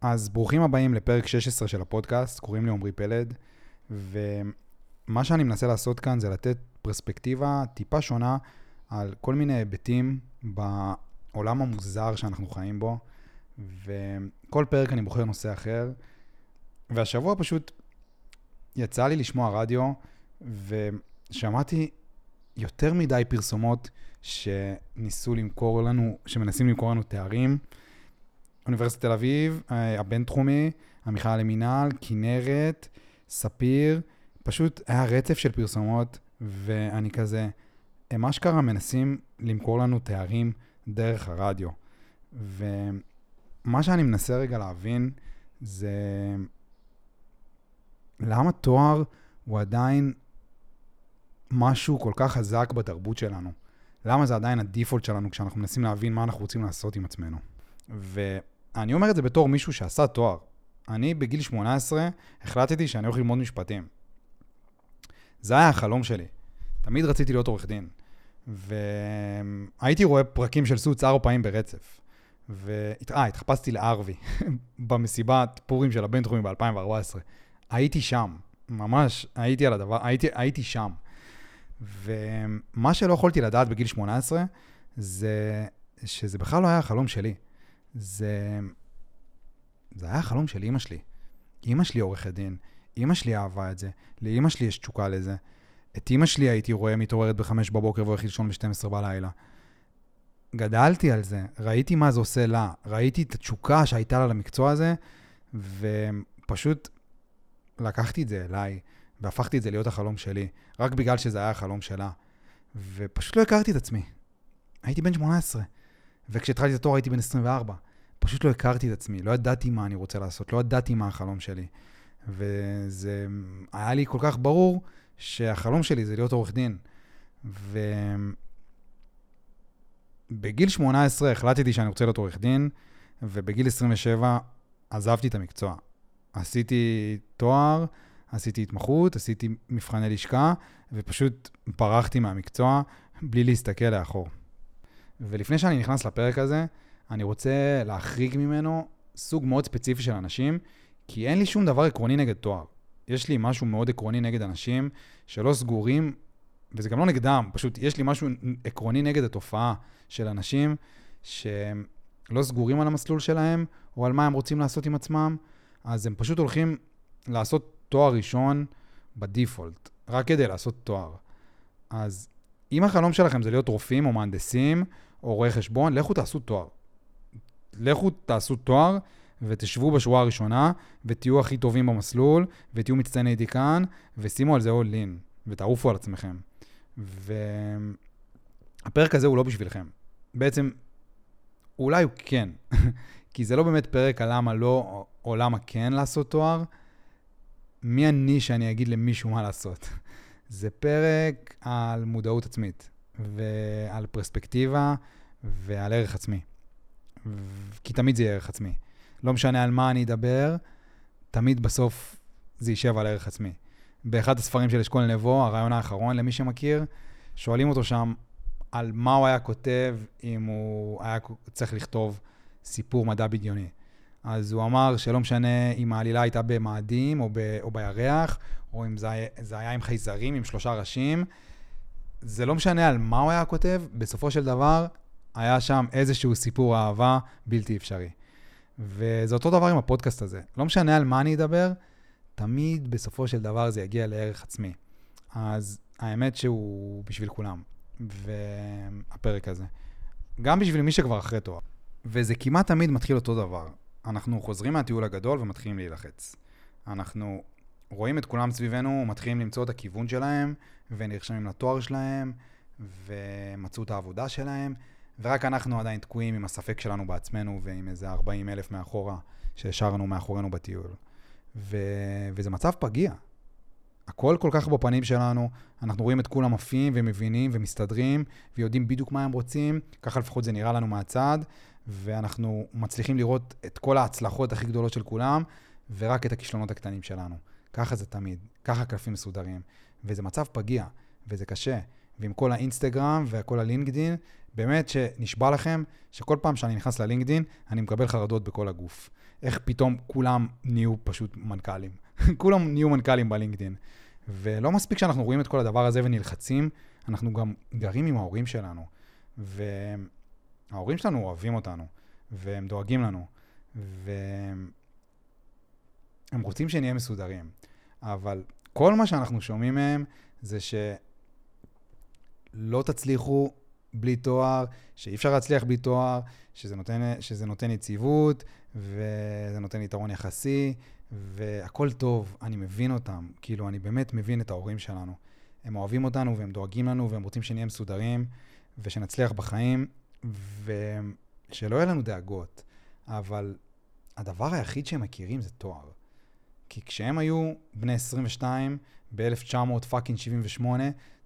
אז ברוכים הבאים לפרק 16 של הפודקאסט, קוראים לי עמרי פלד, ומה שאני מנסה לעשות כאן זה לתת פרספקטיבה טיפה שונה על כל מיני היבטים בעולם המוזר שאנחנו חיים בו, וכל פרק אני בוחר נושא אחר, והשבוע פשוט יצא לי לשמוע רדיו, ושמעתי יותר מדי פרסומות שניסו למכור לנו, שמנסים למכור לנו תארים. אוניברסיטת תל אביב, אה, הבינתחומי, המכללה למינהל, כנרת, ספיר, פשוט היה רצף של פרסומות, ואני כזה, הם אשכרה מנסים למכור לנו תארים דרך הרדיו. ומה שאני מנסה רגע להבין זה למה תואר הוא עדיין משהו כל כך חזק בתרבות שלנו? למה זה עדיין הדיפולט שלנו כשאנחנו מנסים להבין מה אנחנו רוצים לעשות עם עצמנו? ואני אומר את זה בתור מישהו שעשה תואר. אני בגיל 18 החלטתי שאני הולך ללמוד משפטים. זה היה החלום שלי. תמיד רציתי להיות עורך דין. והייתי רואה פרקים של סוץ ארבע פעמים ברצף. ו... אה, התחפשתי לארווי במסיבת פורים של הבינתחומי ב-2014. הייתי שם, ממש הייתי על הדבר, הייתי, הייתי שם. ומה שלא יכולתי לדעת בגיל 18, זה שזה בכלל לא היה החלום שלי. זה, זה היה החלום של אימא שלי. אימא שלי עורכת דין, אימא שלי אהבה את זה, לאימא שלי יש תשוקה לזה. את אימא שלי הייתי רואה מתעוררת ב-5 בבוקר והולכת לישון ב-12 בלילה. גדלתי על זה, ראיתי מה זה עושה לה, ראיתי את התשוקה שהייתה לה למקצוע הזה, ופשוט לקחתי את זה אליי, והפכתי את זה להיות החלום שלי, רק בגלל שזה היה החלום שלה. ופשוט לא הכרתי את עצמי. הייתי בן 18, וכשהתחלתי את התואר הייתי בן 24. פשוט לא הכרתי את עצמי, לא ידעתי מה אני רוצה לעשות, לא ידעתי מה החלום שלי. וזה היה לי כל כך ברור שהחלום שלי זה להיות עורך דין. ובגיל 18 החלטתי שאני רוצה להיות עורך דין, ובגיל 27 עזבתי את המקצוע. עשיתי תואר, עשיתי התמחות, עשיתי מבחני לשכה, ופשוט ברחתי מהמקצוע בלי להסתכל לאחור. ולפני שאני נכנס לפרק הזה, אני רוצה להחריג ממנו סוג מאוד ספציפי של אנשים, כי אין לי שום דבר עקרוני נגד תואר. יש לי משהו מאוד עקרוני נגד אנשים שלא סגורים, וזה גם לא נגדם, פשוט יש לי משהו עקרוני נגד התופעה של אנשים שלא סגורים על המסלול שלהם, או על מה הם רוצים לעשות עם עצמם, אז הם פשוט הולכים לעשות תואר ראשון בדיפולט, רק כדי לעשות תואר. אז אם החלום שלכם זה להיות רופאים או מהנדסים או רואי חשבון, לכו תעשו תואר. לכו תעשו תואר ותשבו בשורה הראשונה ותהיו הכי טובים במסלול ותהיו מצטייני דיקן ושימו על זה all in ותעופו על עצמכם. והפרק הזה הוא לא בשבילכם. בעצם, אולי הוא כן, כי זה לא באמת פרק על למה לא או למה כן לעשות תואר, מי אני שאני אגיד למישהו מה לעשות? זה פרק על מודעות עצמית, ועל פרספקטיבה, ועל ערך עצמי. כי תמיד זה יהיה ערך עצמי. לא משנה על מה אני אדבר, תמיד בסוף זה יישב על ערך עצמי. באחד הספרים של אשכול נבו, הרעיון האחרון, למי שמכיר, שואלים אותו שם על מה הוא היה כותב אם הוא היה צריך לכתוב סיפור מדע בדיוני. אז הוא אמר שלא משנה אם העלילה הייתה במאדים או, ב, או בירח, או אם זה, זה היה עם חייזרים, עם שלושה ראשים, זה לא משנה על מה הוא היה כותב, בסופו של דבר היה שם איזשהו סיפור אהבה בלתי אפשרי. וזה אותו דבר עם הפודקאסט הזה. לא משנה על מה אני אדבר, תמיד בסופו של דבר זה יגיע לערך עצמי. אז האמת שהוא בשביל כולם, והפרק הזה. גם בשביל מי שכבר אחרי תואר. וזה כמעט תמיד מתחיל אותו דבר. אנחנו חוזרים מהטיול הגדול ומתחילים להילחץ. אנחנו רואים את כולם סביבנו, מתחילים למצוא את הכיוון שלהם, ונרשמים לתואר שלהם, ומצאו את העבודה שלהם, ורק אנחנו עדיין תקועים עם הספק שלנו בעצמנו ועם איזה 40 אלף מאחורה שהשארנו מאחורינו בטיול. ו... וזה מצב פגיע. הכל כל כך בפנים שלנו, אנחנו רואים את כולם עפים ומבינים ומסתדרים ויודעים בדיוק מה הם רוצים, ככה לפחות זה נראה לנו מהצד, ואנחנו מצליחים לראות את כל ההצלחות הכי גדולות של כולם, ורק את הכישלונות הקטנים שלנו. ככה זה תמיד, ככה קלפים מסודרים. וזה מצב פגיע, וזה קשה. ועם כל האינסטגרם וכל הלינקדין, באמת שנשבע לכם שכל פעם שאני נכנס ללינקדין, אני מקבל חרדות בכל הגוף. איך פתאום כולם נהיו פשוט מנכ"לים. כולם נהיו מנכ"לים בלינקדאין. ולא מספיק שאנחנו רואים את כל הדבר הזה ונלחצים, אנחנו גם גרים עם ההורים שלנו. וההורים שלנו אוהבים אותנו, והם דואגים לנו, והם רוצים שנהיה מסודרים. אבל כל מה שאנחנו שומעים מהם זה שלא תצליחו בלי תואר, שאי אפשר להצליח בלי תואר, שזה נותן, שזה נותן יציבות, וזה נותן יתרון יחסי, והכל טוב, אני מבין אותם. כאילו, אני באמת מבין את ההורים שלנו. הם אוהבים אותנו והם דואגים לנו והם רוצים שנהיה מסודרים ושנצליח בחיים, ושלא יהיה לנו דאגות. אבל הדבר היחיד שהם מכירים זה תואר. כי כשהם היו בני 22, ב-1978,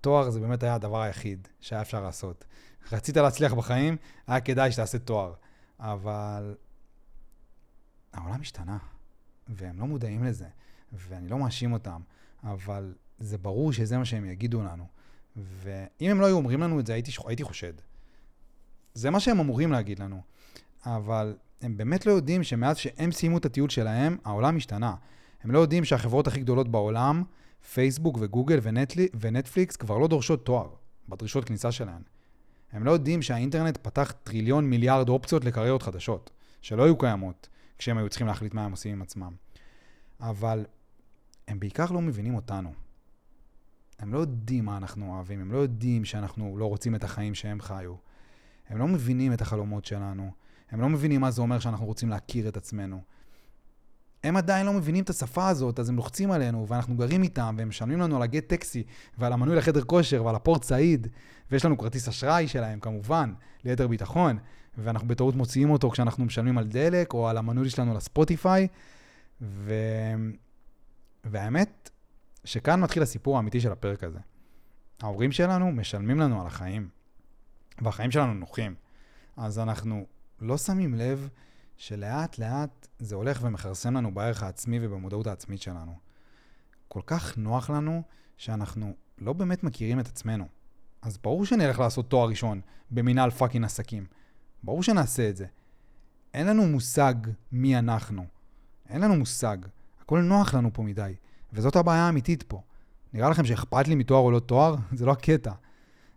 תואר זה באמת היה הדבר היחיד שהיה אפשר לעשות. רצית להצליח בחיים, היה כדאי שתעשה תואר. אבל העולם השתנה, והם לא מודעים לזה, ואני לא מאשים אותם, אבל זה ברור שזה מה שהם יגידו לנו. ואם הם לא היו אומרים לנו את זה, הייתי, הייתי חושד. זה מה שהם אמורים להגיד לנו. אבל הם באמת לא יודעים שמאז שהם סיימו את הטיול שלהם, העולם השתנה. הם לא יודעים שהחברות הכי גדולות בעולם, פייסבוק וגוגל ונטלי, ונטפליקס, כבר לא דורשות תואר בדרישות כניסה שלהן. הם לא יודעים שהאינטרנט פתח טריליון מיליארד אופציות לקריירות חדשות, שלא היו קיימות כשהם היו צריכים להחליט מה הם עושים עם עצמם. אבל הם בעיקר לא מבינים אותנו. הם לא יודעים מה אנחנו אוהבים, הם לא יודעים שאנחנו לא רוצים את החיים שהם חיו. הם לא מבינים את החלומות שלנו, הם לא מבינים מה זה אומר שאנחנו רוצים להכיר את עצמנו. הם עדיין לא מבינים את השפה הזאת, אז הם לוחצים עלינו, ואנחנו גרים איתם, והם משלמים לנו על הגט טקסי, ועל המנוי לחדר כושר, ועל הפורט סעיד, ויש לנו כרטיס אשראי שלהם, כמובן, ליתר ביטחון, ואנחנו בטעות מוציאים אותו כשאנחנו משלמים על דלק, או על המנוי שלנו לספוטיפיי, ו... והאמת, שכאן מתחיל הסיפור האמיתי של הפרק הזה. ההורים שלנו משלמים לנו על החיים, והחיים שלנו נוחים. אז אנחנו לא שמים לב שלאט לאט זה הולך ומכרסם לנו בערך העצמי ובמודעות העצמית שלנו. כל כך נוח לנו שאנחנו לא באמת מכירים את עצמנו. אז ברור שנלך לעשות תואר ראשון במנהל פאקינג עסקים. ברור שנעשה את זה. אין לנו מושג מי אנחנו. אין לנו מושג. הכל נוח לנו פה מדי. וזאת הבעיה האמיתית פה. נראה לכם שאכפת לי מתואר או לא תואר? זה לא הקטע.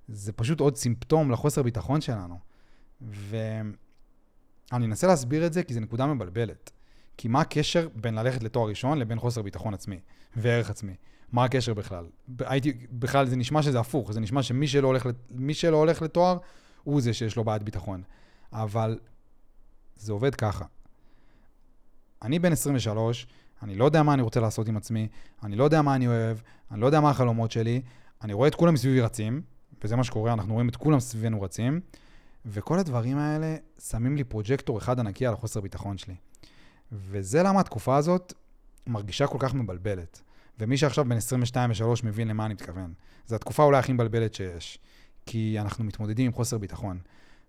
זה פשוט עוד סימפטום לחוסר ביטחון שלנו. ואני אנסה להסביר את זה כי זו נקודה מבלבלת. כי מה הקשר בין ללכת לתואר ראשון לבין חוסר ביטחון עצמי וערך עצמי? מה הקשר בכלל? הייתי, בכלל זה נשמע שזה הפוך, זה נשמע שמי שלא הולך, שלא הולך לתואר, הוא זה שיש לו בעיית ביטחון. אבל זה עובד ככה. אני בן 23, אני לא יודע מה אני רוצה לעשות עם עצמי, אני לא יודע מה אני אוהב, אני לא יודע מה החלומות שלי, אני רואה את כולם מסביבי רצים, וזה מה שקורה, אנחנו רואים את כולם סביבנו רצים, וכל הדברים האלה שמים לי פרוג'קטור אחד ענקי על החוסר ביטחון שלי. וזה למה התקופה הזאת מרגישה כל כך מבלבלת. ומי שעכשיו בן 22 ו-3 מבין למה אני מתכוון. זו התקופה אולי הכי מבלבלת שיש. כי אנחנו מתמודדים עם חוסר ביטחון.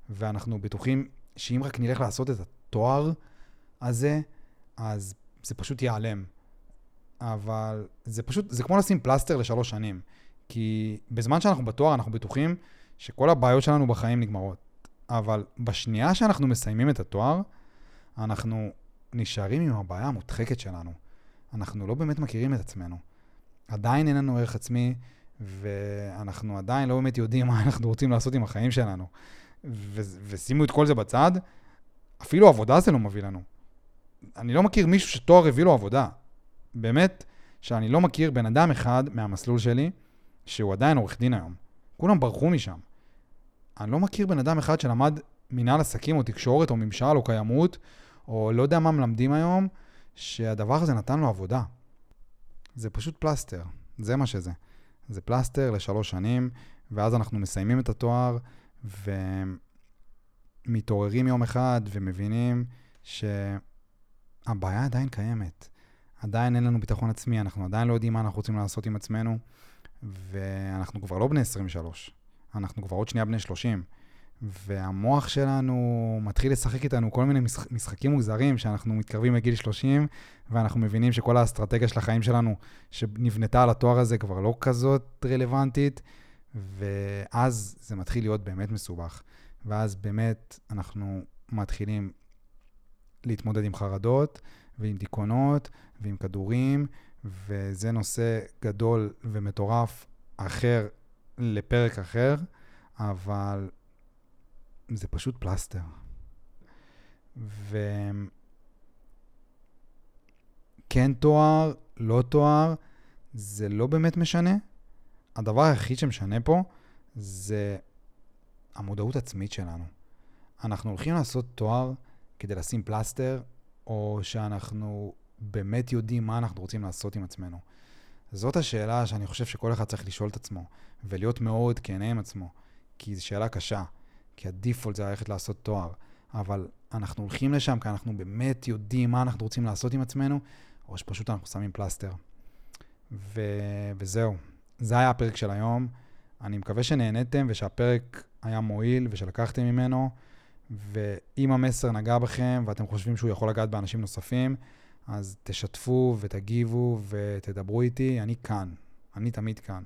ואנחנו בטוחים שאם רק נלך לעשות את התואר הזה, אז זה פשוט ייעלם. אבל זה פשוט, זה כמו לשים פלסטר לשלוש שנים. כי בזמן שאנחנו בתואר, אנחנו בטוחים שכל הבעיות שלנו בחיים נגמרות. אבל בשנייה שאנחנו מסיימים את התואר, אנחנו נשארים עם הבעיה המודחקת שלנו. אנחנו לא באמת מכירים את עצמנו. עדיין אין לנו ערך עצמי, ואנחנו עדיין לא באמת יודעים מה אנחנו רוצים לעשות עם החיים שלנו. ו- ושימו את כל זה בצד, אפילו עבודה זה לא מביא לנו. אני לא מכיר מישהו שתואר הביא לו עבודה. באמת, שאני לא מכיר בן אדם אחד מהמסלול שלי, שהוא עדיין עורך דין היום. כולם ברחו משם. אני לא מכיר בן אדם אחד שלמד מנהל עסקים או תקשורת או ממשל או קיימות, או לא יודע מה מלמדים היום, שהדבר הזה נתן לו עבודה. זה פשוט פלסטר, זה מה שזה. זה פלסטר לשלוש שנים, ואז אנחנו מסיימים את התואר, ומתעוררים יום אחד ומבינים שהבעיה עדיין קיימת. עדיין אין לנו ביטחון עצמי, אנחנו עדיין לא יודעים מה אנחנו רוצים לעשות עם עצמנו, ואנחנו כבר לא בני 23, אנחנו כבר עוד שנייה בני 30. והמוח שלנו מתחיל לשחק איתנו כל מיני משחקים מוזרים, שאנחנו מתקרבים לגיל 30, ואנחנו מבינים שכל האסטרטגיה של החיים שלנו, שנבנתה על התואר הזה, כבר לא כזאת רלוונטית, ואז זה מתחיל להיות באמת מסובך. ואז באמת אנחנו מתחילים להתמודד עם חרדות ועם דיכאונות ועם כדורים, וזה נושא גדול ומטורף אחר לפרק אחר, אבל זה פשוט פלסטר. וכן תואר, לא תואר, זה לא באמת משנה. הדבר היחיד שמשנה פה זה המודעות עצמית שלנו. אנחנו הולכים לעשות תואר כדי לשים פלסטר, או שאנחנו באמת יודעים מה אנחנו רוצים לעשות עם עצמנו. זאת השאלה שאני חושב שכל אחד צריך לשאול את עצמו, ולהיות מאוד כנה עם עצמו, כי זו שאלה קשה, כי הדיפולט זה ללכת לעשות תואר, אבל אנחנו הולכים לשם כי אנחנו באמת יודעים מה אנחנו רוצים לעשות עם עצמנו, או שפשוט אנחנו שמים פלסטר. ו... וזהו, זה היה הפרק של היום. אני מקווה שנהניתם ושהפרק היה מועיל ושלקחתם ממנו, ואם המסר נגע בכם ואתם חושבים שהוא יכול לגעת באנשים נוספים, אז תשתפו ותגיבו ותדברו איתי, אני כאן, אני תמיד כאן.